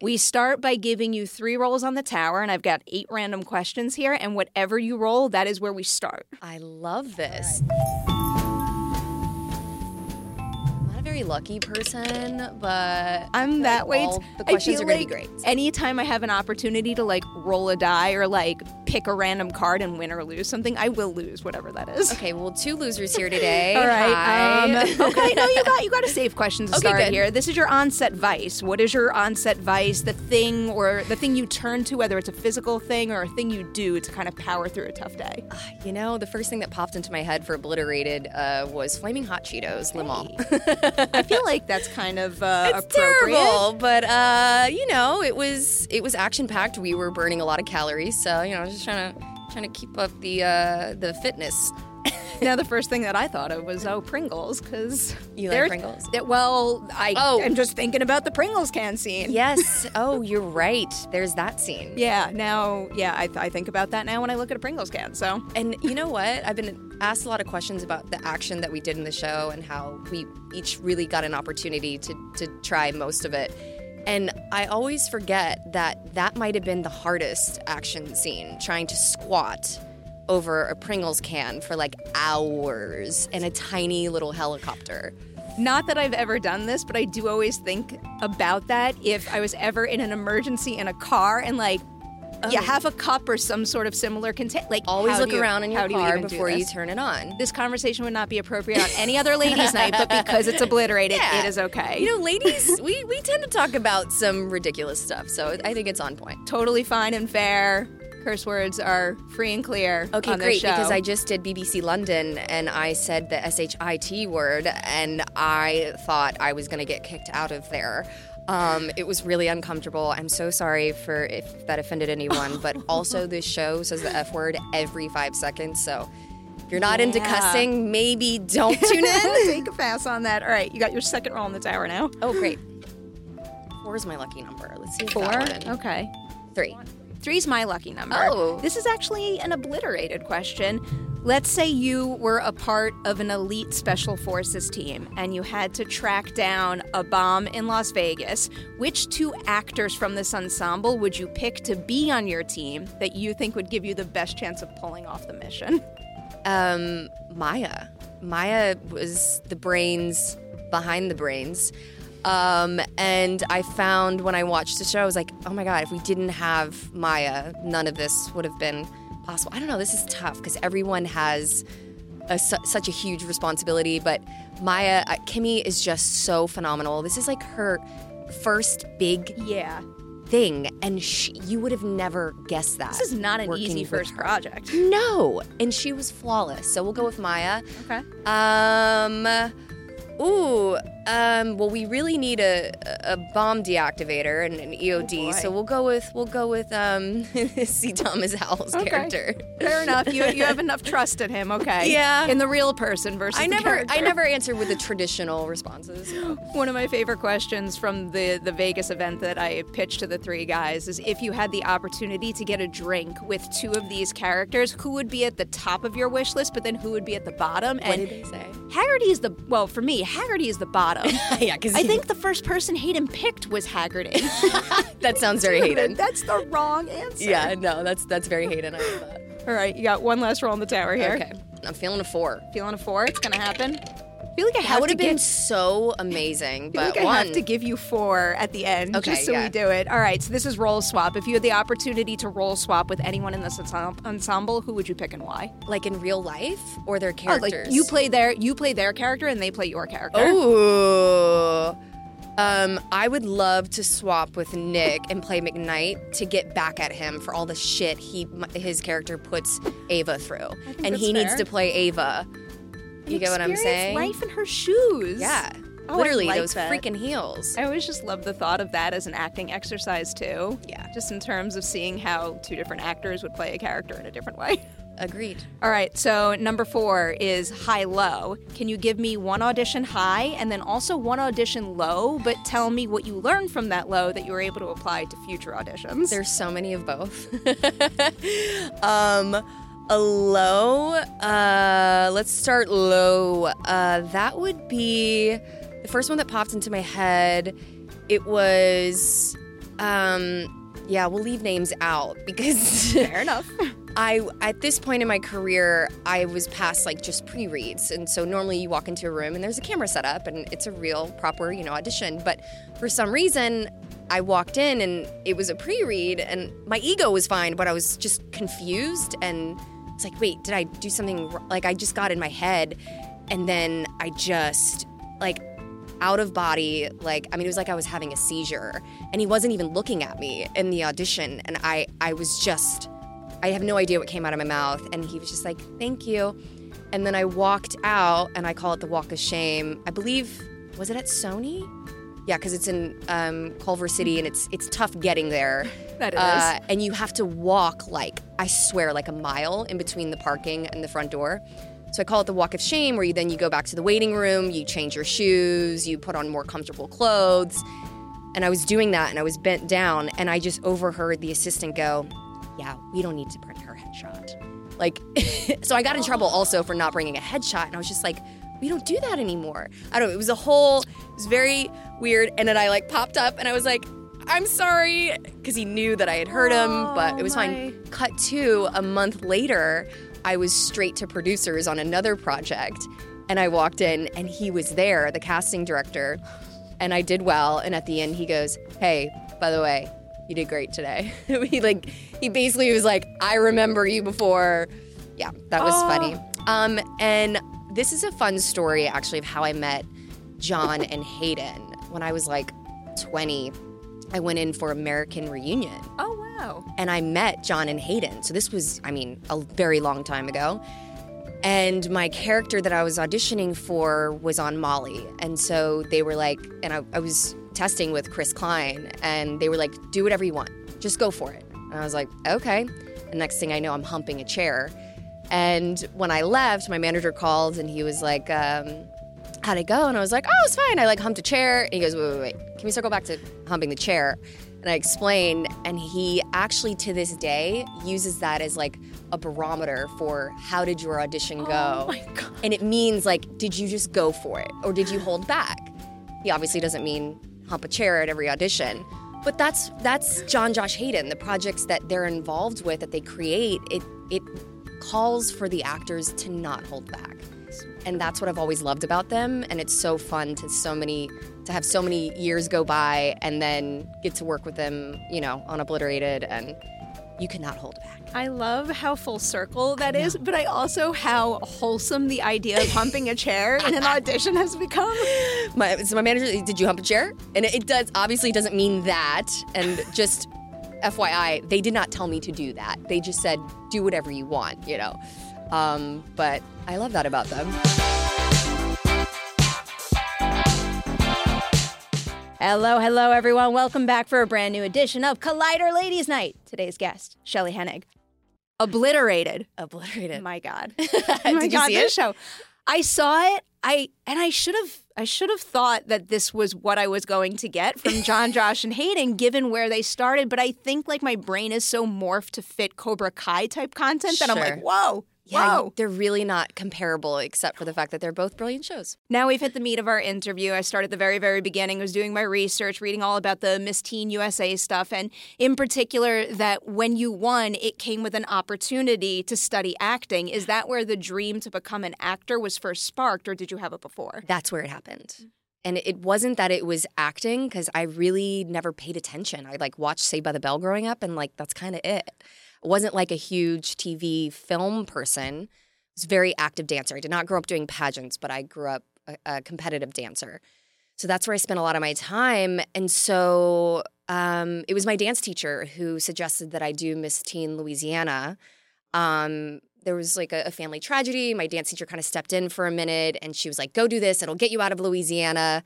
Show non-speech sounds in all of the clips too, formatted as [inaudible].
We start by giving you three rolls on the tower, and I've got eight random questions here, and whatever you roll, that is where we start. I love this. I'm not a very lucky person, but I'm that way. all t- the I questions feel are going like to be great. Anytime I have an opportunity to like roll a die or like pick a random card and win or lose something, I will lose whatever that is. Okay, well, two losers here today. [laughs] All right. Um, [laughs] okay. No, you got you got a safe question to Okay, start good. here. This is your onset vice. What is your onset vice? The thing or the thing you turn to, whether it's a physical thing or a thing you do to kind of power through a tough day. you know, the first thing that popped into my head for obliterated uh, was flaming hot Cheetos, Limón. I feel like that's kind of uh, [laughs] It's appropriate. terrible, but uh, you know, it was it was action packed. We were burning a lot of calories, so you know, just trying to trying to keep up the uh, the fitness. [laughs] Now, the first thing that I thought of was oh Pringles, because You like Pringles? well, I Oh. I'm just thinking about the Pringles can scene. Yes. [laughs] Oh, you're right. There's that scene. Yeah. Now, yeah, I, I think about that now when I look at a Pringles can. So And you know what? I've been asked a lot of questions about the action that we did in the show and how we each really got an opportunity to, to try most of it. And I always forget that that might have been the hardest action scene, trying to squat over a Pringles can for like hours in a tiny little helicopter. Not that I've ever done this, but I do always think about that if I was ever in an emergency in a car and like you oh. have a cup or some sort of similar container. Like Oh. Always look you- around in your do you car before you turn it on. This conversation would not be appropriate on any other ladies' night, but [laughs] because it's obliterated, Yeah. it is okay. You know, ladies, we, we tend to talk about some ridiculous stuff, so I think it's on point. totally fine and fair. Curse words are free and clear. Okay, great. Because I just did BBC London and I said the SHIT word, and I thought I was going to get kicked out of there. Um, it was really uncomfortable. I'm so sorry for if that offended anyone, but [laughs] also this show says the F word every five seconds. So if you're not into cussing, maybe don't tune [laughs] in. take a pass on that. All right, you got your second roll in the tower now. oh, great. Four is my lucky number. Let's see Four. Okay. Three. Three's my lucky number. Oh. This is actually an obliterated question. Let's say you were a part of an elite special forces team and you had to track down a bomb in Las Vegas. Which two actors from this ensemble would you pick to be on your team that you think would give you the best chance of pulling off the mission? Um, Maya. Maya was the brains behind the brains. Um, and I found when I watched the show, I was like, oh my God, if we didn't have Maya, none of this would have been possible. I don't know, this is tough because everyone has a, su- such a huge responsibility, but Maya, uh, Kimi is just so phenomenal. This is like her first big Yeah. thing, and she, you would have never guessed that. This is not an easy first her. project. No, and she was flawless. So we'll go with Maya. Okay. Um, ooh, um, well, we really need a, a bomb deactivator and an EOD, so we'll go with we'll go with um, [laughs] C. Thomas Howell's Okay. character. Fair enough. You you have [laughs] enough trust in him. Okay. Yeah. In the real person versus I never I never answered with the traditional responses. [gasps] One of my favorite questions from the the Vegas event that I pitched to the three guys is if you had the opportunity to get a drink with two of these characters, who would be at the top of your wish list, but then who would be at the bottom? And What did they say? Haggerty is the well for me. Haggerty is the bottom. [laughs] yeah, because I think the first person Hayden picked was Haggerty. [laughs] [laughs] that sounds very Hayden. That's the wrong answer. Yeah, no, that's that's very Hayden. I love that. All right, you got one last roll on the tower here. Okay, I'm feeling a four. Feeling a four? It's gonna happen. I feel like I That would have been so amazing, [laughs] I but like I have to give you four at the end, Okay, just so we do it. All right, so this is role swap. If you had the opportunity to role swap with anyone in this ensemble, who would you pick and why? like in real life or their Oh, characters. like you play their you play their character and they play your character. Ooh. Um, I would love to swap with Nick and play McKnight to get back at him for all the shit he his character puts Ava through, and he needs to play Ava. You get what I'm saying? Life in her shoes. Yeah, Oh, literally like those that. freaking heels. I always just love the thought of that as an acting exercise too. Yeah. Just in terms of seeing how two different actors would play a character in a different way. [laughs] Agreed. All right, so number four is high low. Can you give me one audition high and then also one audition low, but tell me what you learned from that low that you were able to apply to future auditions? There's so many of both. [laughs] um, a low. Uh, let's start low. Uh, that would be the first one that popped into my head. It was, um, yeah, we'll leave names out [laughs] because Fair enough. I at this point in my career, I was past like just pre-reads, and so normally you walk into a room and there's a camera set up and it's a real proper you know audition. But for some reason, I walked in and it was a pre-read, and my ego was fine, but I was just confused and it's like, wait, did I do something? Like I just got in my head, and then I just like out of body like i mean it was like i was having a seizure and he wasn't even looking at me in the audition and i i was just I have no idea what came out of my mouth. And he was just like, thank you. And then I walked out and I call it the walk of shame. I believe, was it at Sony? Yeah, because it's in um, Culver City and it's it's tough getting there. [laughs] That it Uh, and you have to walk like, I swear, like a mile in between the parking and the front door. So I call it the walk of shame, where you then you go back to the waiting room, you change your shoes, you put on more comfortable clothes. And I was doing that and I was bent down and I just overheard the assistant go, Yeah, we don't need to print her headshot. Like, [laughs] so I got in trouble also for not bringing a headshot. And I was just like, We don't do that anymore. I don't know. It was a whole, it was very weird. And then I like popped up and I was like, I'm sorry. Because he knew that I had heard him, but it was fine. Cut to a month later, I was straight to producers on another project. And I walked in and he was there, the casting director and I did well. And at the end, he goes, "Hey, by the way, you did great today." [laughs] he like he basically was like, "I remember you before." Yeah, that was funny. Um, and this is a fun story actually of how I met Jon and Hayden when I was like 20. I went in for American Reunion Oh wow. and I met Jon and Hayden. So this was, I mean, a very long time ago. And my character that I was auditioning for was on Molly. And so they were like, and I, I was testing with Chris Klein, and they were like, do whatever you want, just go for it. And I was like, okay. The next thing I know, I'm humping a chair. And when I left, my manager called and he was like, um, how'd it go? And I was like, oh, it's fine. I like humped a chair. And he goes, wait, wait, wait. Can we circle back to humping the chair? And I explained, and he actually to this day uses that as like a barometer for how did your audition go? Oh my God. And it means like, did you just go for it or did you hold back? He obviously doesn't mean hump a chair at every audition. But that's that's Jon Josh Hayden, the projects that they're involved with that they create, it it calls for the actors to not hold back. And that's what I've always loved about them. And it's so fun to so many to have so many years go by and then get to work with them, you know, on Obliterated and you cannot hold back. I love how full circle that is, but I also how wholesome the idea of humping a chair in an audition has become. My, so my manager, did you hump a chair? And it, it does obviously doesn't mean that. And just FYI, they did not tell me to do that. They just said do whatever you want, you know. Um, but I love that about them. Hello, hello, everyone. Welcome back for a brand new edition of Collider Ladies Night. Today's guest, Shelley Hennig. Obliterated. Obliterated. My God. [laughs] Did oh you God, see this it? show. I saw it. I and I should have I should have thought that this was what I was going to get from [laughs] Jon, Josh, and Hayden, given where they started. But I think like my brain is so morphed to fit Cobra Kai type content that I'm like, whoa, Yeah, whoa. they're really not comparable except for the fact that they're both brilliant shows. Now we've hit the meat of our interview. I started at the very, very beginning, was doing my research, reading all about the Miss Teen USA stuff, and in particular, that when you won, it came with an opportunity to study acting. Is that where the dream to become an actor was first sparked, or did you have it before? That's where it happened. And it wasn't that it was acting because I really never paid attention. I like watched Saved by the Bell growing up, and like that's kind of it. Wasn't like a huge TV film person. I was a very active dancer. I did not grow up doing pageants, but I grew up a, a competitive dancer. So that's where I spent a lot of my time. And so um, it was my dance teacher who suggested that I do Miss Teen Louisiana. Um, there was like a, a family tragedy. My dance teacher kind of stepped in for a minute and she was like, go do this. It'll get you out of Louisiana.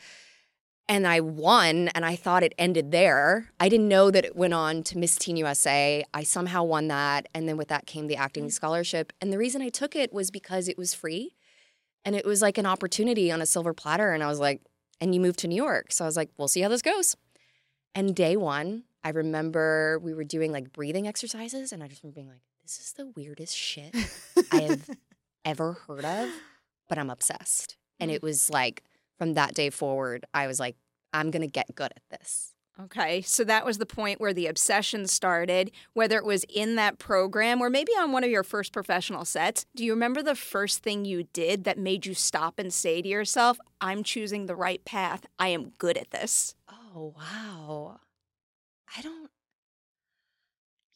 And I won, and I thought it ended there. I didn't know that it went on to Miss Teen USA. I somehow won that. And then with that came the acting mm-hmm. scholarship. And the reason I took it was because it was free and it was like an opportunity on a silver platter. And I was like, and you moved to New York. So I was like, we'll see how this goes. And day one, I remember we were doing like breathing exercises. And I just remember being like, this is the weirdest shit I have [laughs] ever heard of, but I'm obsessed. And it mm. was like from that day forward, I was like, I'm going to get good at this. Okay, so that was the point where the obsession started, whether it was in that program or maybe on one of your first professional sets. Do you remember the first thing you did that made you stop and say to yourself, I'm choosing the right path. I am good at this? Oh, wow. I don't,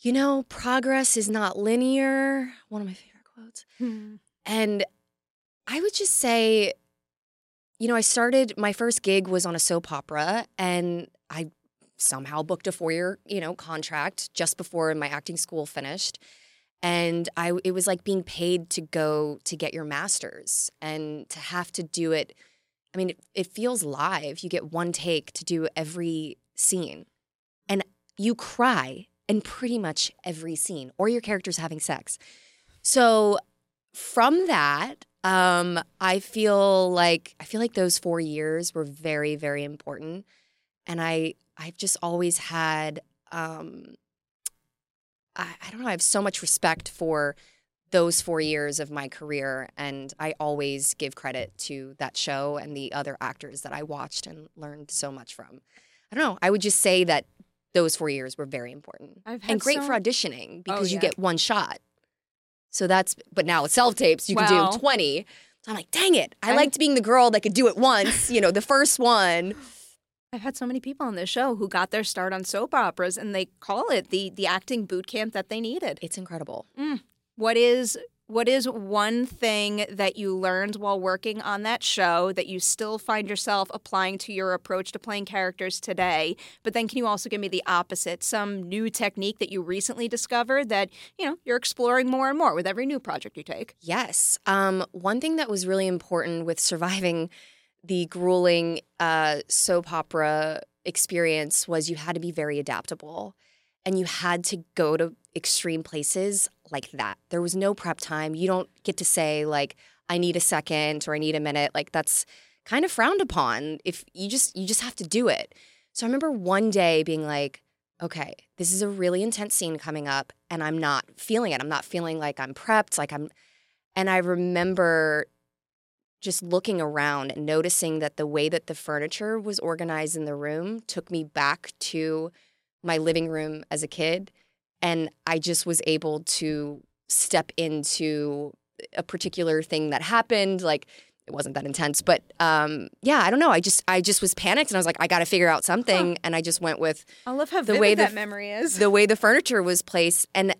you know, progress is not linear. One of my favorite quotes. Hmm. And I would just say, you know, I started my first gig was on a soap opera and I somehow booked a four-year, you know, contract just before my acting school finished. And I it was like being paid to go to get your masters and to have to do it. I mean, it, it feels live. You get one take to do every scene. And you cry in pretty much every scene or your character's having sex. So from that, um, I feel like I feel like those four years were very, very important, and I I've just always had um, I, I don't know I have so much respect for those four years of my career, and I always give credit to that show and the other actors that I watched and learned so much from. I don't know. I would just say that those four years were very important I've had and great so- for auditioning because you yeah. get one shot. So that's, but now with self tapes, you can do 20. So I'm like, dang it. I I'm- liked being the girl that could do it once, you know, the first one. I've had so many people on this show who got their start on soap operas and they call it the the acting boot camp that they needed. It's incredible. Mm. What is what is one thing that you learned while working on that show that you still find yourself applying to your approach to playing characters today? But then can you also give me the opposite, some new technique that you recently discovered that, you know, you're exploring more and more with every new project you take? Yes. Um, one thing that was really important with surviving the grueling uh, soap opera experience was you had to be very adaptable and you had to go to extreme places like that. There was no prep time. You don't get to say, like, I need a second or I need a minute. Like, that's kind of frowned upon if you just you just have to do it. So I remember one day being like, okay, this is a really intense scene coming up and I'm not feeling it. I'm not feeling like I'm prepped, like I'm and I remember just looking around and noticing that the way that the furniture was organized in the room took me back to my living room as a kid. And I just was able to step into a particular thing that happened. Like it wasn't that intense, but um, yeah, I don't know. I just I just was panicked and I was like, I got to figure out something. And I just went with I love how The way that memory is. the way the furniture was placed and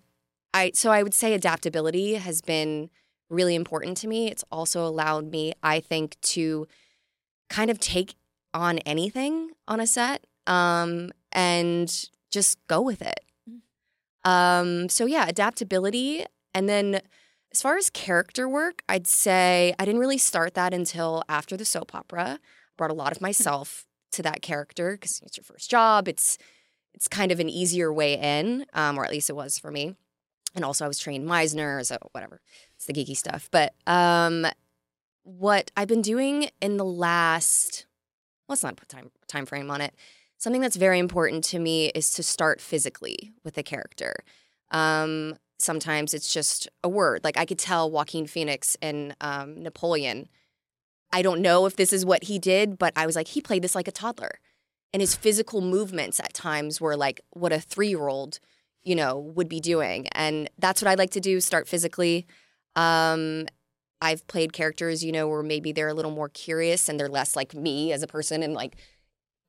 i so i would say adaptability has been really important to me it's also allowed me i think to kind of take on anything on a set um, and just go with it um, so yeah adaptability and then as far as character work i'd say i didn't really start that until after the soap opera brought a lot of myself to that character because it's your first job. It's it's kind of an easier way in, um, or at least it was for me. And also, I was trained Meisner, so whatever. It's the geeky stuff. But um, what I've been doing in the last, let's not put time time frame on it. Something that's very important to me is to start physically with a character. Um, sometimes it's just a word. Like I could tell Joaquin Phoenix in um, Napoleon. I don't know if this is what he did, but I was like, he played this like a toddler. And his physical movements at times were like what a three year old, you know, would be doing. And that's what I like to do start physically. Um, I've played characters, you know, where maybe they're a little more curious and they're less like me as a person and like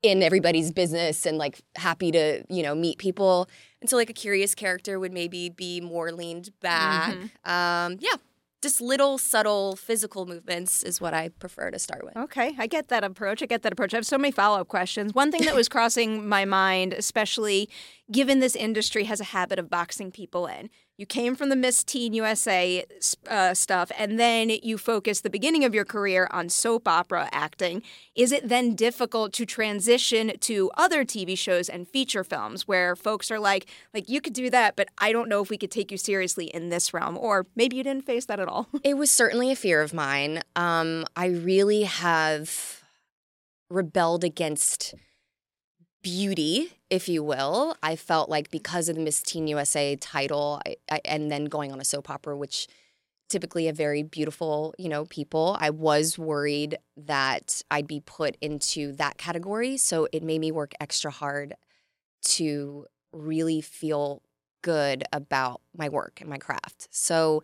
in everybody's business and like happy to, you know, meet people. And so like a curious character would maybe be more leaned back. Mm-hmm. Um, yeah. Just little subtle physical movements is what I prefer to start with. Okay, I get that approach. I get that approach. I have so many follow up questions. One thing that was [laughs] crossing my mind, especially given this industry has a habit of boxing people in. You came from the Miss Teen USA uh, stuff, and then you focused the beginning of your career on soap opera acting. Is it then difficult to transition to other TV shows and feature films where folks are like, like you could do that, but I don't know if we could take you seriously in this realm, or maybe you didn't face that at all? It was certainly a fear of mine. Um, I really have rebelled against beauty, if you will. I felt like because of the Miss Teen USA title, I, I, and then going on a soap opera, which typically a very beautiful, you know, people, I was worried that I'd be put into that category. So it made me work extra hard to really feel good about my work and my craft. So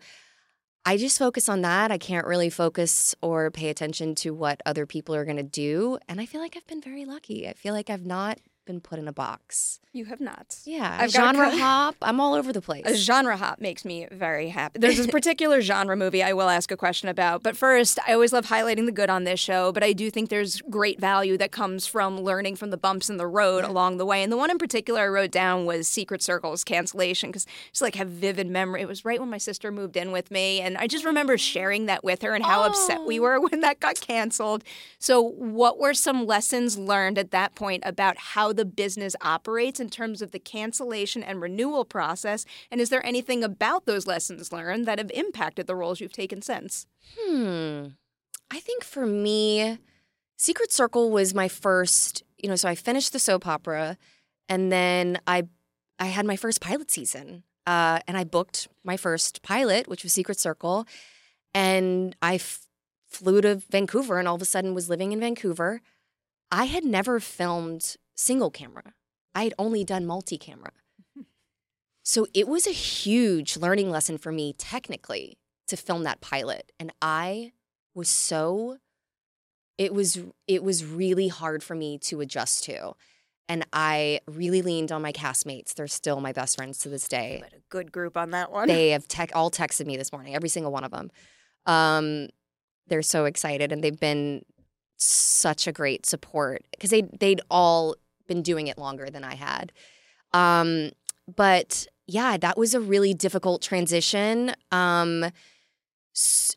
I just focus on that. I can't really focus or pay attention to what other people are going to do. And I feel like I've been very lucky. I feel like I've not been put in a box. You have not. Yeah, I've genre co- hop. I'm all over the place. A genre hop makes me very happy. There's this [laughs] particular genre movie I will ask a question about. But first, I always love highlighting the good on this show, but I do think there's great value that comes from learning from the bumps in the road along the way. And the one in particular I wrote down was Secret Circle's cancellation because just like have vivid memory. It was right when my sister moved in with me, and I just remember oh. sharing that with her and how upset we oh. were [laughs] when that got canceled. So, what were some lessons learned at that point about how the business operates in terms of the cancellation and renewal process? And is there anything about those lessons learned that have impacted the roles you've taken since? Hmm. I think for me, Secret Circle was my first, you know, so I finished the soap opera and then I I had my first pilot season. Uh, and I booked my first pilot, which was Secret Circle. And I f- flew to Vancouver and all of a sudden was living in Vancouver. I had never filmed single camera. I had only done multi camera. [laughs] So it was a huge learning lesson for me technically to film that pilot and I was so it was it was really hard for me to adjust to. And I really leaned on my castmates. They're still my best friends to this day. But a good group on that one. They have tech all texted me this morning, every single one of them. Um, they're so excited and they've been such a great support because they they'd all been doing it longer than I had. Um, but yeah, that was a really difficult transition. Um,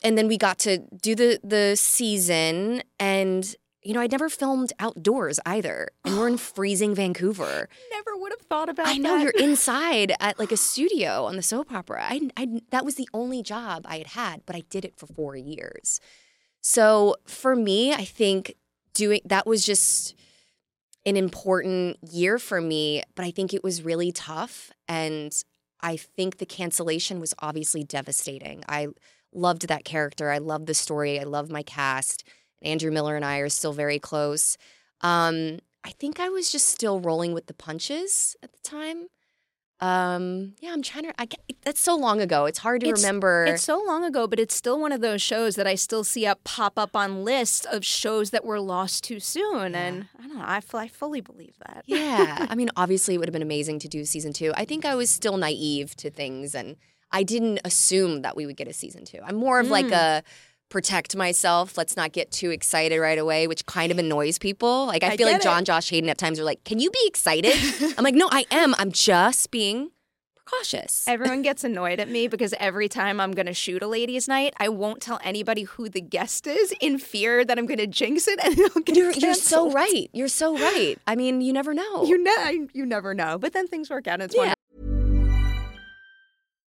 and then we got to do the the season, and you know, I'd never filmed outdoors either, and we're in [gasps] freezing Vancouver. Never would have thought about I know that. you're [laughs] inside at like a studio on the soap opera. I, I that was the only job I had had, but I did it for four years. So for me, I think doing that was just an important year for me, but I think it was really tough. And I think the cancellation was obviously devastating. I loved that character. I loved the story. I love my cast. Andrew Miller and I are still very close. Um, I think I was just still rolling with the punches at the time. Um, yeah, I'm trying to. I that's so long ago. It's hard to It's- remember. It's so long ago, but it's still one of those shows that I still see up pop up on lists of shows that were lost too soon. And I don't know, I, I fully believe that. yeah, [laughs] I mean, obviously, it would have been amazing to do season two. I think I was still naive to things, and I didn't assume that we would get a season two. I'm more of Mm. like a protect myself. Let's not get too excited right away, which kind of annoys people. Like I I feel like get it. Jon Josh Hayden at times are like, "Can you be excited?" [laughs] I'm like, "No, I am. I'm just being cautious. Everyone gets [laughs] annoyed at me because every time I'm going to shoot a ladies' night, I won't tell anybody who the guest is in fear that I'm going to jinx it and [laughs] it'll get You're, you're so right. You're so right. I mean, you never know. You ne- you never know, but then things work out. And it's Yeah. wonderful.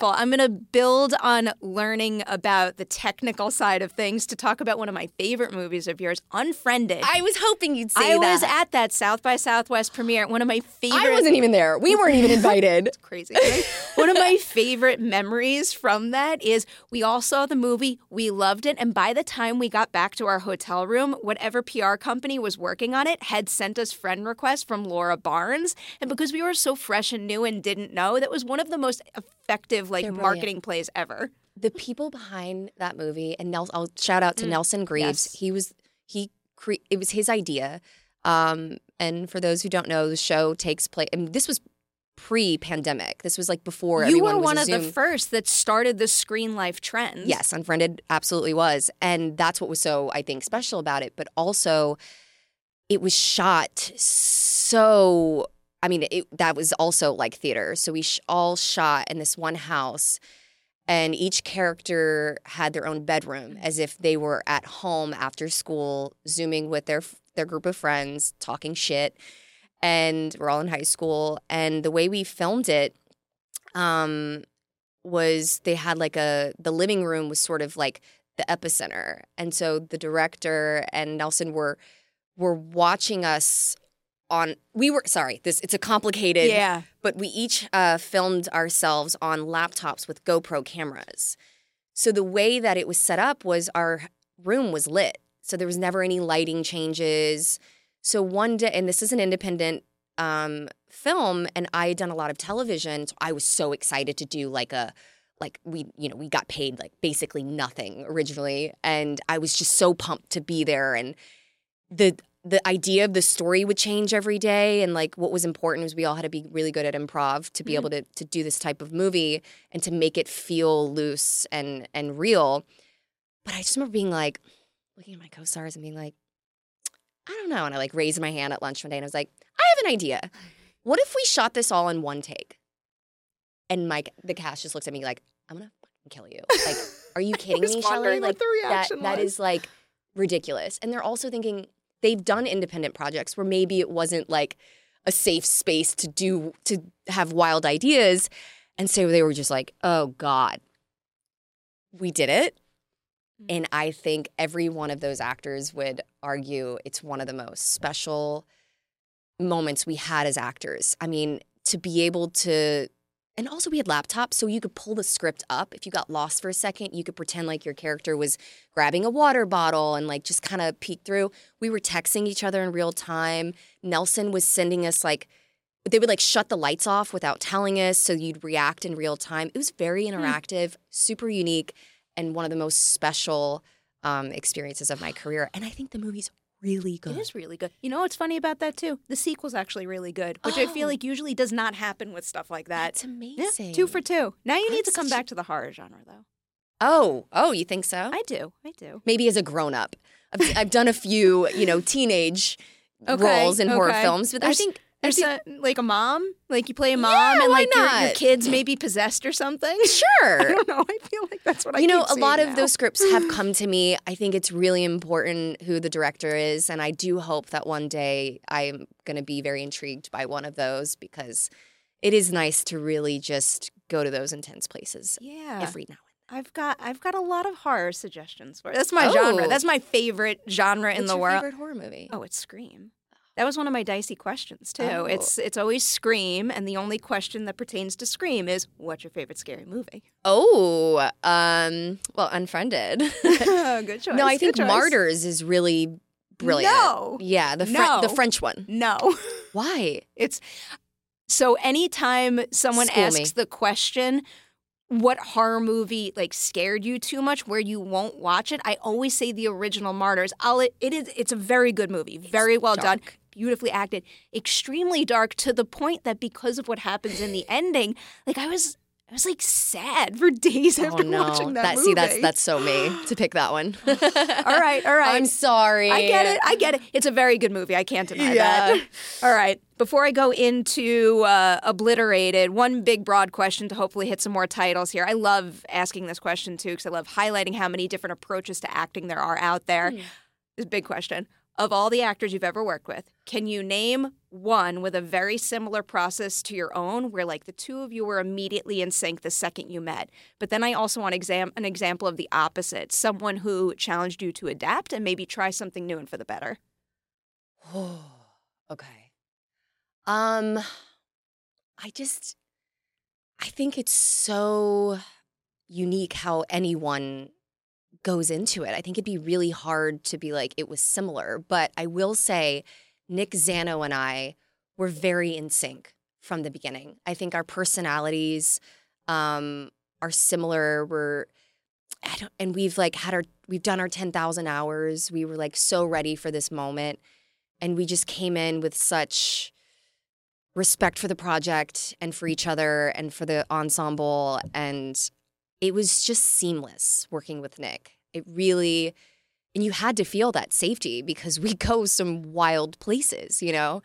I'm going to build on learning about the technical side of things to talk about one of my favorite movies of yours, Unfriended. I was hoping you'd say I that. was at that South by Southwest premiere. One of my favorite. I wasn't even there. We weren't even invited. [laughs] It's crazy. right? One of my favorite memories from that is we all saw the movie, we loved it, and by the time we got back to our hotel room, whatever PR company was working on it had sent us friend requests from Laura Barnes, and because we were so fresh and new and didn't know, that was one of the most effective like marketing plays ever. the people behind that movie and Nelson, I'll shout out to Nelson Greaves. yes. He was he cre- it was his idea. Um, and for those who don't know, the show takes place. And this was pre-pandemic. This was like before you were one of the first that started the screen life trend. Yes, Unfriended absolutely was. And that's what was so, I think, special about it. But also, it was shot so, I mean, it, that was also like theater. So we sh- all shot in this one house, and each character had their own bedroom as if they were at home after school, zooming with their, their group of friends, talking shit. And we're all in high school. And the way we filmed it, um, was they had like a the living room was sort of like the epicenter and so the director and nelson were were watching us on we were sorry this it's a complicated Yeah. but we each uh, filmed ourselves on laptops with gopro cameras. So the way that it was set up was our room was lit. So there was never any lighting changes. So one day and this is an independent um, film and i had done a lot of television so i was so excited to do like a like we you know we got paid like basically nothing originally and i was just so pumped to be there and the the idea of the story would change every day and like what was important was we all had to be really good at improv to be mm-hmm. able to to do this type of movie and to make it feel loose and and real but i just remember being like looking at my co-stars and being like i don't know and i like raised my hand at lunch one day and i was like i have an idea what if we shot this all in one take and Mike, the cast just looks at me like, I'm gonna fucking kill you. Like, are you [laughs] kidding was me, Shelley? Like that reaction that was. is like ridiculous. And they're also thinking they've done independent projects where maybe it wasn't like a safe space to do to have wild ideas. And so they were just like, oh God. We did it. Mm. And I think every one of those actors would argue it's one of the most special moments we had as actors. I mean, to be able to and also we had laptops so you could pull the script up. If you got lost for a second you could pretend like your character was grabbing a water bottle and like just kind of peek through. We were texting each other in real time. Nelson was sending us like they would like shut the lights off without telling us so you'd react in real time. It was very interactive super unique and one of the most special um, experiences of my career. And i think the movie's really good It is really good. You know what's funny about that too? The sequel's actually really good, which I feel Oh. like usually does not happen with stuff like that. Yeah, amazing. two for two. Now you need to come back to the horror genre, though. Oh, oh, you think so? I do. I do. Maybe as a grown up. I've, I've done a few, you know, teenage [laughs] Okay, roles in horror films, but I think There's a, like a mom, like you play a mom, Yeah, and like your, your kids may be possessed or something. [laughs] Sure, I don't know. I feel like that's what I. you know, a lot of now. those scripts have come [sighs] to me. I think it's really important who the director is, and I do hope that one day I'm going to be very intrigued by one of those because it is nice to really just go to those intense places Yeah, every now and I've got I've got a lot of horror suggestions for. That's my genre. Oh. That's my favorite genre then. in the your world. favorite horror movie? Oh, it's Scream. That was one of my dicey questions too. Oh. It's it's always Scream, and the only question that pertains to Scream is, "What's your favorite scary movie?" Oh, um, well, Unfriended. [laughs] [laughs] good choice. no, I think. Martyrs is really brilliant. No. Yeah, the Fre- No. the French one. No, [laughs] Why? it's so anytime someone School asks me. the question. What horror movie like scared you too much where you won't watch it? I always say the original Martyrs. I'll it is it's a very good movie, very well done, dark. Beautifully acted, extremely dark to the point that because of what happens in the [sighs] ending, like I was I was like sad for days Oh after no! watching that, movie. see, that's that's so me [gasps] to pick that one. [laughs] all right, all right. I'm sorry. I get it. I get it. It's a very good movie. I can't deny Yeah. that. [laughs] All right. Before I go into uh, Obliterated, one big broad question to hopefully hit some more titles here. I love asking this question too because I love highlighting how many different approaches to acting there are out there. This is a big question. Of all the actors you've ever worked with, can you name one with a very similar process to your own where like the two of you were immediately in sync the second you met? But then I also want exam- an example of the opposite, someone who challenged you to adapt and maybe try something new and for the better. [sighs] okay. Um, I just, I think it's so unique how anyone goes into it. I think it'd be really hard to be like it was similar, but I will say Nick Zano and I were very in sync from the beginning. I think our personalities um are similar. We're and we've like had our we've done our 10,000 hours. We were like so ready for this moment and we just came in with such respect for the project and for each other and for the ensemble and it was just seamless working with Nick. It really and you had to feel that safety because we [laughs] go some wild places, you know,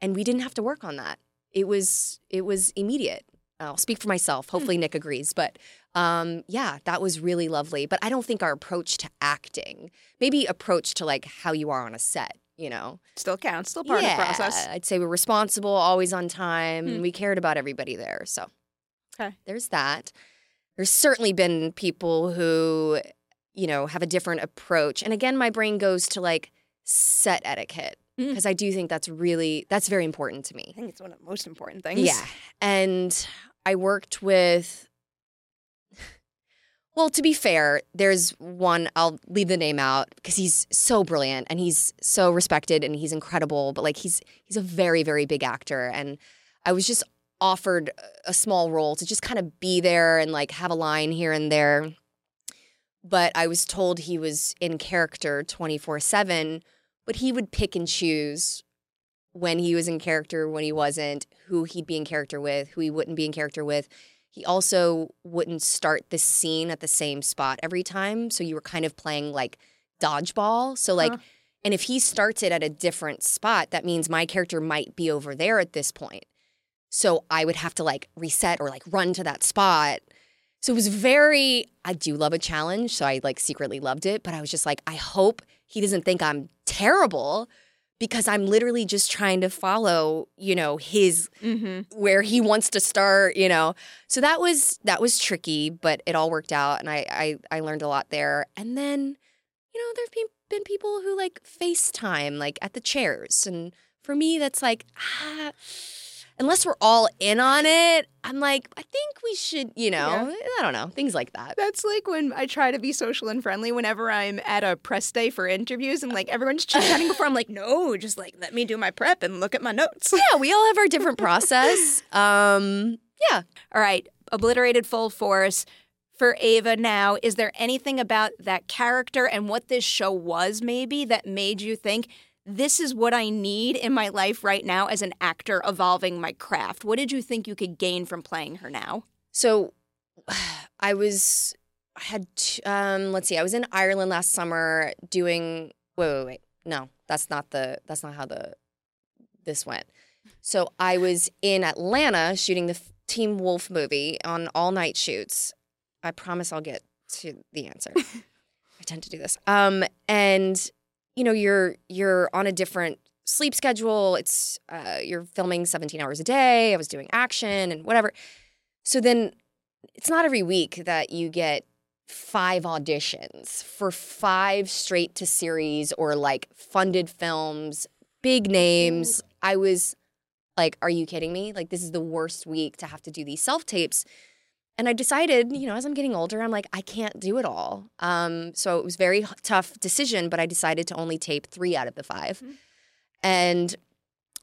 and we didn't have to work on that. It was it was immediate. I'll speak for myself. Hopefully Nick agrees, but um, yeah, that was really lovely. But I don't think our approach to acting, maybe approach to like how you are on a set, you know, Still counts, still part yeah, of the process. I'd say we're responsible, always on time, Hmm. and we cared about everybody there. So Okay. there's that. There's certainly been people who, you know, have a different approach. And again, my brain goes to like set etiquette Mm. because I do think that's really that's very important to me. I think it's one of the most important things. Yeah. And I worked with [sighs] well, to be fair, there's one I'll leave the name out because he's so brilliant and he's so respected and he's incredible, but like he's he's a very very big actor and I was just offered a small role to just kind of be there and like have a line here and there. But I was told he was in character 24/7, but he would pick and choose when he was in character, when he wasn't, who he'd be in character with, who he wouldn't be in character with. He also wouldn't start the scene at the same spot every time. So you were kind of playing like dodgeball. So, like, Huh. and if he starts it at a different spot, that means my character might be over there at this point. So I would have to like reset or like run to that spot. So it was very, I do love a challenge. So I like secretly loved it. But I was just like, I hope he doesn't think I'm terrible because I'm literally just trying to follow, you know, his Mm-hmm. where he wants to start, you know. So that was that was tricky, but it all worked out and I I, I learned a lot there. And then, you know, there've been been people who like FaceTime like at the chairs. And for me that's like, ah, unless we're all in on it, I'm like, I think we should, you know, I don't know, things like that. That's like when I try to be social and friendly whenever I'm at a press day for interviews and like everyone's chit chatting before. I'm like, no, just like let me do my prep and look at my notes. Yeah, we all have our different process. [laughs] Um, yeah. All right, obliterated full force. For Ava now, is there anything about that character and what this show was maybe that made you think this is what I need in my life right now as an actor evolving my craft? What did you think you could gain from playing her now? So [sighs] I was I had um let's see I was in Ireland last summer doing wait wait wait no that's not the that's not how the this went So I was in Atlanta shooting the Teen Wolf movie on all night shoots. I promise I'll get to the answer. [laughs] I tend to do this. Um, and you know, you're you're on a different sleep schedule. It's uh, you're filming 17 hours a day. I was doing action and whatever. So then it's not every week that you get five auditions for five straight to series or like funded films, big names. I was like, are you kidding me? Like, this is the worst week to have to do these self tapes. And I decided, you know, as I'm getting older, I'm like, I can't do it all. Um, so it was a very tough decision, but I decided to only tape three out of the 5 And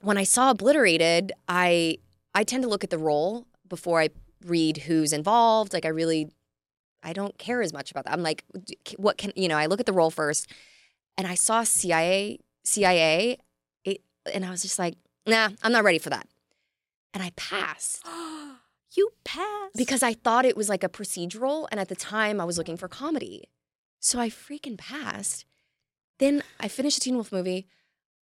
when I saw Obliterated, I I tend to look at the role before I read who's involved. Like I really, I don't care as much about that. I'm like, what can you know? I look at the role first, and I saw CIA CIA, it, and I was just like, nah, I'm not ready for that. And I passed [gasps] [gasps] you passed. because I thought it was like a procedural, and at the time I was looking for comedy. So I freaking passed. Then I finished the Teen Wolf movie.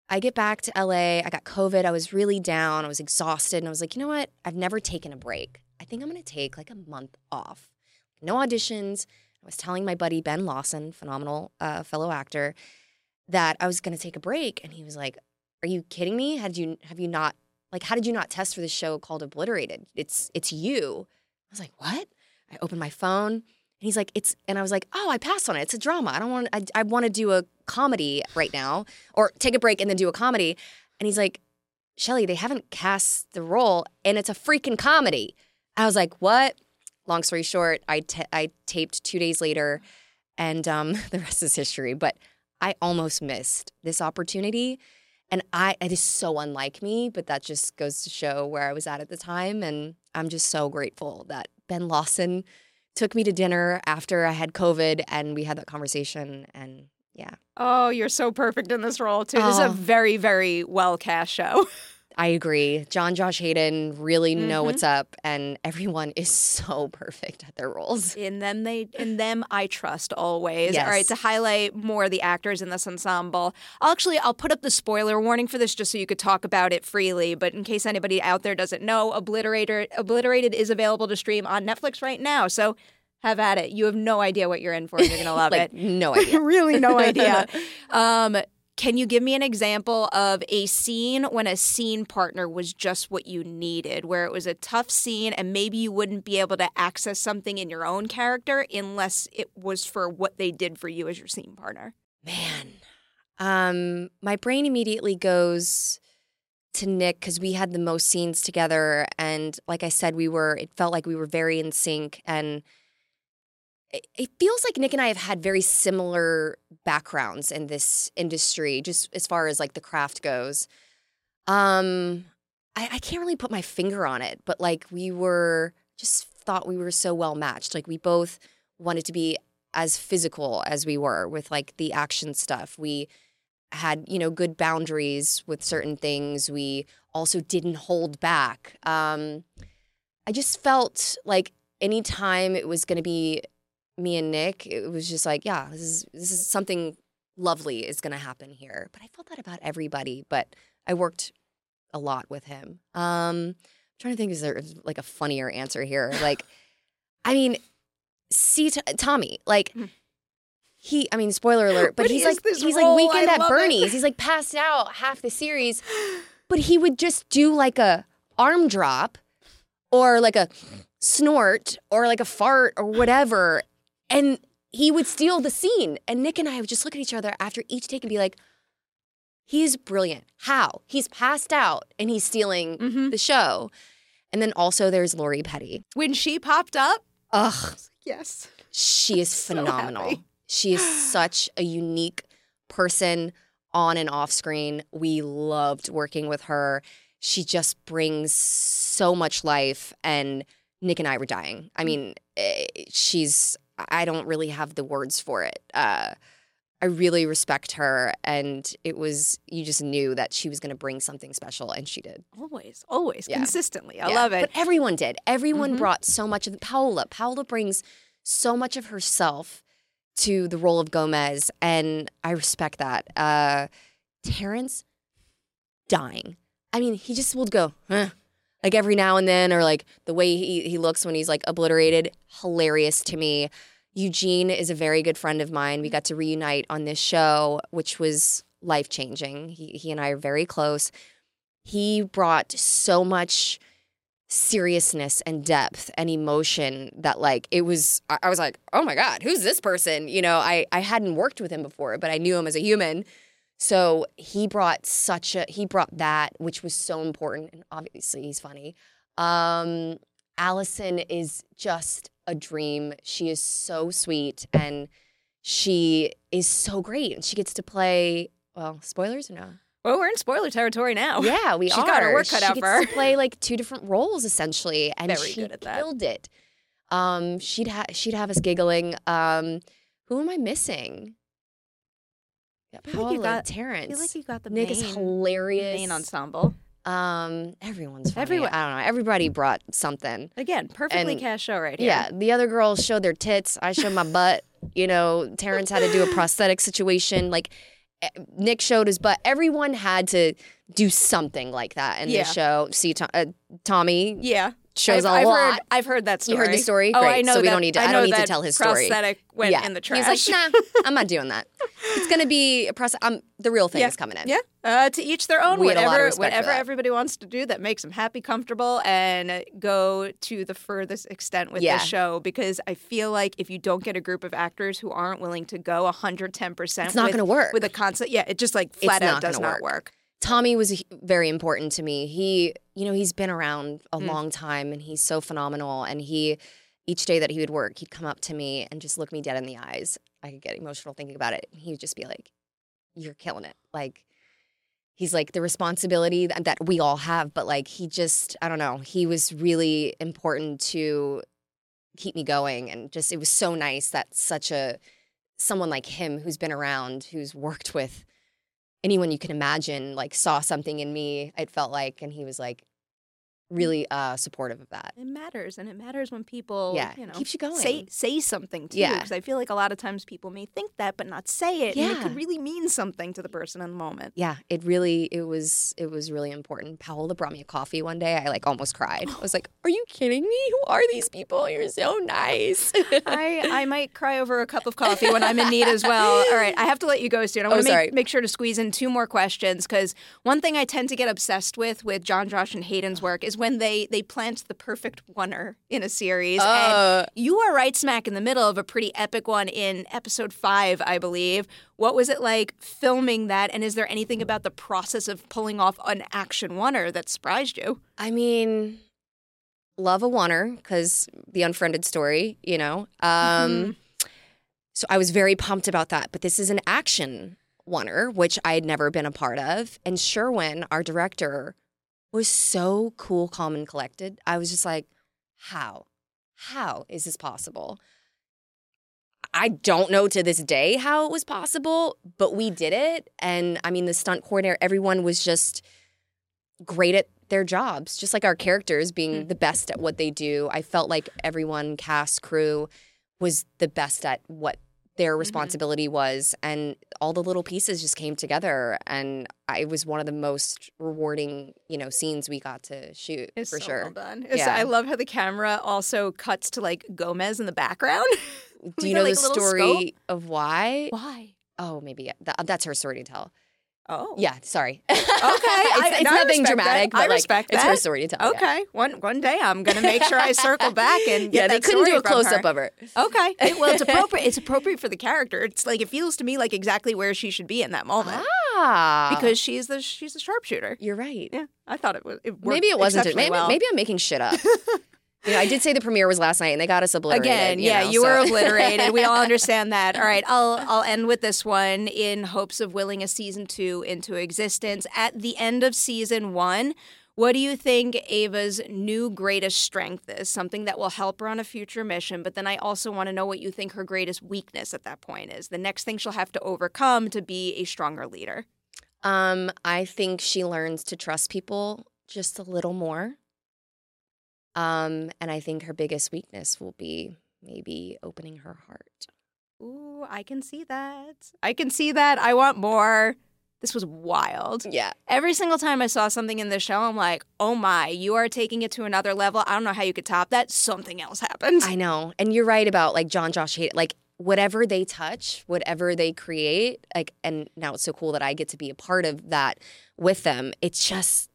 I get back to LA. I got COVID. I was really down. I was exhausted. And I was like, you know what? I've never taken a break. I think I'm going to take like a month off. No auditions. I was telling my buddy Ben Lawson, phenomenal uh, fellow actor, that I was going to take a break. And he was like, are you kidding me? Had you, have you not, like, how did you not test for this show called Obliterated? It's, it's you. I was like, what? I opened my phone and he's like, it's, and I was like, oh, I passed on it. It's a drama. I don't want, I, I want to do a comedy right now or take a break and then do a comedy. And he's like, Shelley, they haven't cast the role and it's a freaking comedy. I was like, what? Long story short, I I taped two days later and um, [laughs] the rest is history. But I almost missed this opportunity. And I, it is so unlike me, but that just goes to show where I was at at the time. And I'm just so grateful that Ben Lawson took me to dinner after I had COVID and we had that conversation. And yeah, Oh, you're so perfect in this role too. This is a Oh. very, very well cast show. [laughs] I agree. Jon Josh Hayden really know Mhm. what's up, and everyone is so [laughs] perfect at their roles. In them, they in them I trust always. All right, to highlight more of the actors in this ensemble, I'll actually I'll put up the spoiler warning for this just so you could talk about it freely. But in case anybody out there doesn't know, Obliterator Obliterated is available to stream on Netflix right now. So have at it. You have no idea what you're in for, you're gonna [laughs] love like it. no idea. [laughs] really no idea. Um, can you give me an example of a scene when a scene partner was just what you needed, where it was a tough scene and maybe you wouldn't be able to access something in your own character unless it was for what they did for you as your scene partner? Man, um, my brain immediately goes to Nick because we had the most scenes together, and like I said, we were. It felt like we were very in sync, and it, feels like Nick and I have had very similar backgrounds in this industry, just as far as like the craft goes. Um, I, I can't really put my finger on it, but like we were just thought we were so well matched. Like we both wanted to be as physical as we were with like the action stuff. We had, you know, good boundaries with certain things. We also didn't hold back. Um, I just felt like anytime it was going to be me and Nick, it was just like, yeah, this is this is something lovely is going to happen here. But I felt that about everybody. But I worked a lot with him. Um, I'm trying to think, is there like a funnier answer here? [laughs] Like, I mean, see T- Tommy, like he. I mean, spoiler alert, but What he's like he's role? like weekend I at love it. Bernie's. He's like passed out half the series, [sighs] but he would just do like a arm drop or like a snort or like a fart or whatever, and he would steal the scene. And Nick and I would just look at each other after each take and be like. He's brilliant. How? He's passed out and he's stealing Mhm. the show. And then also there's Lori Petty. When she popped up, Ugh, yes. she is [laughs] So phenomenal. happy. she is such a unique person on and off screen. We loved working with her. She just brings so much life and Nick and I were dying. I mean, eh, she's I don't really have the words for it. Uh I really respect her and it was you just knew that she was going to bring something special and she did. Always, always, Yeah. consistently. I Yeah, love it. But everyone did. Everyone Mhm. brought so much of the, Paola. Paola brings so much of herself to the role of Gomez, and I respect that. Uh, Terrence dying. I mean, he just would go, huh? Like every now and then, or like the way he, he looks when he's like obliterated, hilarious to me. Eugene is a very good friend of mine. We got to reunite on this show, which was life changing. He, he and I are very close. He brought so much seriousness and depth and emotion that like it was I, I was like oh my god who's this person you know I I hadn't worked with him before but I knew him as a human so he brought such a he brought that which was so important and obviously he's funny um Alyson is just a dream she is so sweet and she is so great and she gets to play well spoilers or no Well, we're in spoiler territory now. yeah, [laughs] we She's are. She got her work cut she out gets for her. to play like two different roles essentially, and Very she good at that. killed it. Um, she'd ha- she'd have us giggling. Um, who am I missing? Yeah, like you got- Terrence. I feel like you got the Nick main, is hilarious. main ensemble. Um, everyone's funny. Everyone- I don't know. Everybody brought something. Again, perfectly And- cast show right here. Yeah, the other girls showed their tits. I showed my butt. You know, Terrence had to do a [laughs] prosthetic situation. Like eh, Nick showed his butt. Everyone had to do something like that in Yeah. the show. See, To- uh, Tommy Yeah. Shows I've, a I've lot. Heard, I've heard that story. You heard the story? Oh, I Great. know So we that- don't need to- I know don't need to tell his story. Prosthetic went yeah. in the trash. He was like, nah, I'm not doing that. It's gonna be a process. Um, the real thing yeah. is coming in. Yeah. Uh, to each their own. We had a lot of whatever whatever everybody wants to do that makes them happy, comfortable, and go to the furthest extent with Yeah. this show. Because I feel like if you don't get a group of actors who aren't willing to go 110 percent, It's not gonna work. with a concept. Yeah, it just like flat not out does not work. work. Tommy was very important to me. He, you know, he's been around a Mm. long time and he's so phenomenal. And he, each day that he would work, he'd come up to me and just look me dead in the eyes. I could get emotional thinking about it. He would just be like, You're killing it. Like, he's like the responsibility that, that we all have, but like, he just, I don't know, he was really important to keep me going. And just, it was so nice that such a, someone like him who's been around, who's worked with, anyone you can imagine like saw something in me it felt like and he was like really uh supportive of that It matters, and it matters when people, Yeah, you know, keeps you going. Say say something too, Yeah. because I feel like a lot of times people may think that but not say it, and it could really mean something to the person in the moment. yeah it really it was it was really important paola brought me a coffee one day i like almost cried i [gasps] was like are you kidding me who are these people you're so nice I, I might cry over a cup of coffee when I'm in need as [laughs] well. All right, I have to let you go soon. I want Oh, to sorry. make, make sure to squeeze in two more questions because one thing I tend to get obsessed with with Jon, Josh, and Hayden's work is when they they plant the perfect oneer in a series. Uh. and you are right smack in the middle of a pretty epic one in episode five, I believe. What was it like filming that? And is there anything about the process of pulling off an action oneer that surprised you? i mean love a oneer because the unfriended story you know um so i was very pumped about that but this is an action oneer which i had never been a part of and sherwin our director was so cool calm and collected. I was just like how? How is this possible? I don't know to this day how it was possible but we did it and i mean the stunt coordinator everyone was just great at their jobs, just like our characters being mm. the best at what they do. I felt like everyone, cast, crew, was the best at what their mm-hmm. responsibility was. And all the little pieces just came together. And it was one of the most rewarding, you know, scenes we got to shoot It's for so sure. well done. It's- Yeah. I love how the camera also cuts to like Gomez in the background. [laughs] Do you got, know like, the story scope. of why? Why? Oh, maybe yeah. Th- that's her story to tell. Oh, Yeah, sorry. Okay, [laughs] it's, I, it's no, nothing dramatic, That. but I like respect it's that. her story to tell. yeah. Okay, one one day I'm gonna make sure I circle [laughs] back and Yeah, they couldn't do a close up of her. Okay, [laughs] It- well, it's appropriate. It's appropriate for the character. It's like it feels to me like exactly where she should be in that moment Ah, because she's the she's the sharpshooter. you're right. Yeah, I thought it was. It worked Maybe it wasn't. Maybe, well. maybe I'm making shit up. You know, I did say the premiere was last night, and they got us obliterated. Again, you yeah, know, you so- were obliterated. We all [laughs] understand that. All right, I'll I'll end with this one in hopes of willing a season two into existence. At the end of season one, what do you think Ava's new greatest strength is? Something that will help her on a future mission. But then I also want to know what you think her greatest weakness at that point is. The next thing she'll have to overcome to be a stronger leader. Um, I think she learns to trust people just a little more. Um, and I think her biggest weakness will be maybe opening her heart. Ooh, I can see that. I can see that. I want more. This was wild. Yeah. Every single time I saw something in this show, I'm like, oh my, you are taking it to another level. I don't know how you could top that. Something else happened. I know. And you're right about like Jon Josh Hayden. Like whatever they touch, whatever they create, like and now it's so cool that I get to be a part of that with them. It's just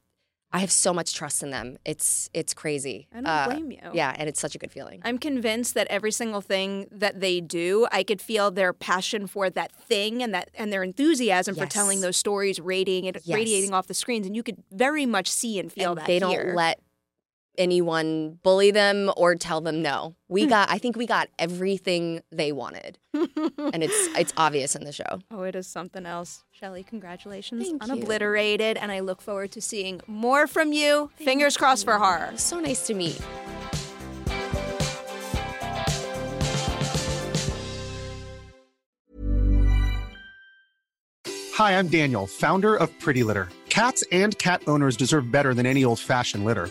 I have so much trust in them. It's it's crazy. I don't Uh, blame you. Yeah, and it's such a good feeling. I'm convinced that every single thing that they do, I could feel their passion for that thing and that and their enthusiasm for telling those stories, radiating Yes. radiating off the screens, and you could very much see and feel and that. they don't let anyone bully them or tell them no. We Hmm. got I think we got everything they wanted. [laughs] and it's it's obvious in the show. Oh, it is something else. Shelley, congratulations Thank on you. Obliterated, and I look forward to seeing more from you. Fingers crossed for horror. So nice to meet. Hi, I'm Daniel, founder of Pretty Litter. Cats and cat owners deserve better than any old fashioned litter.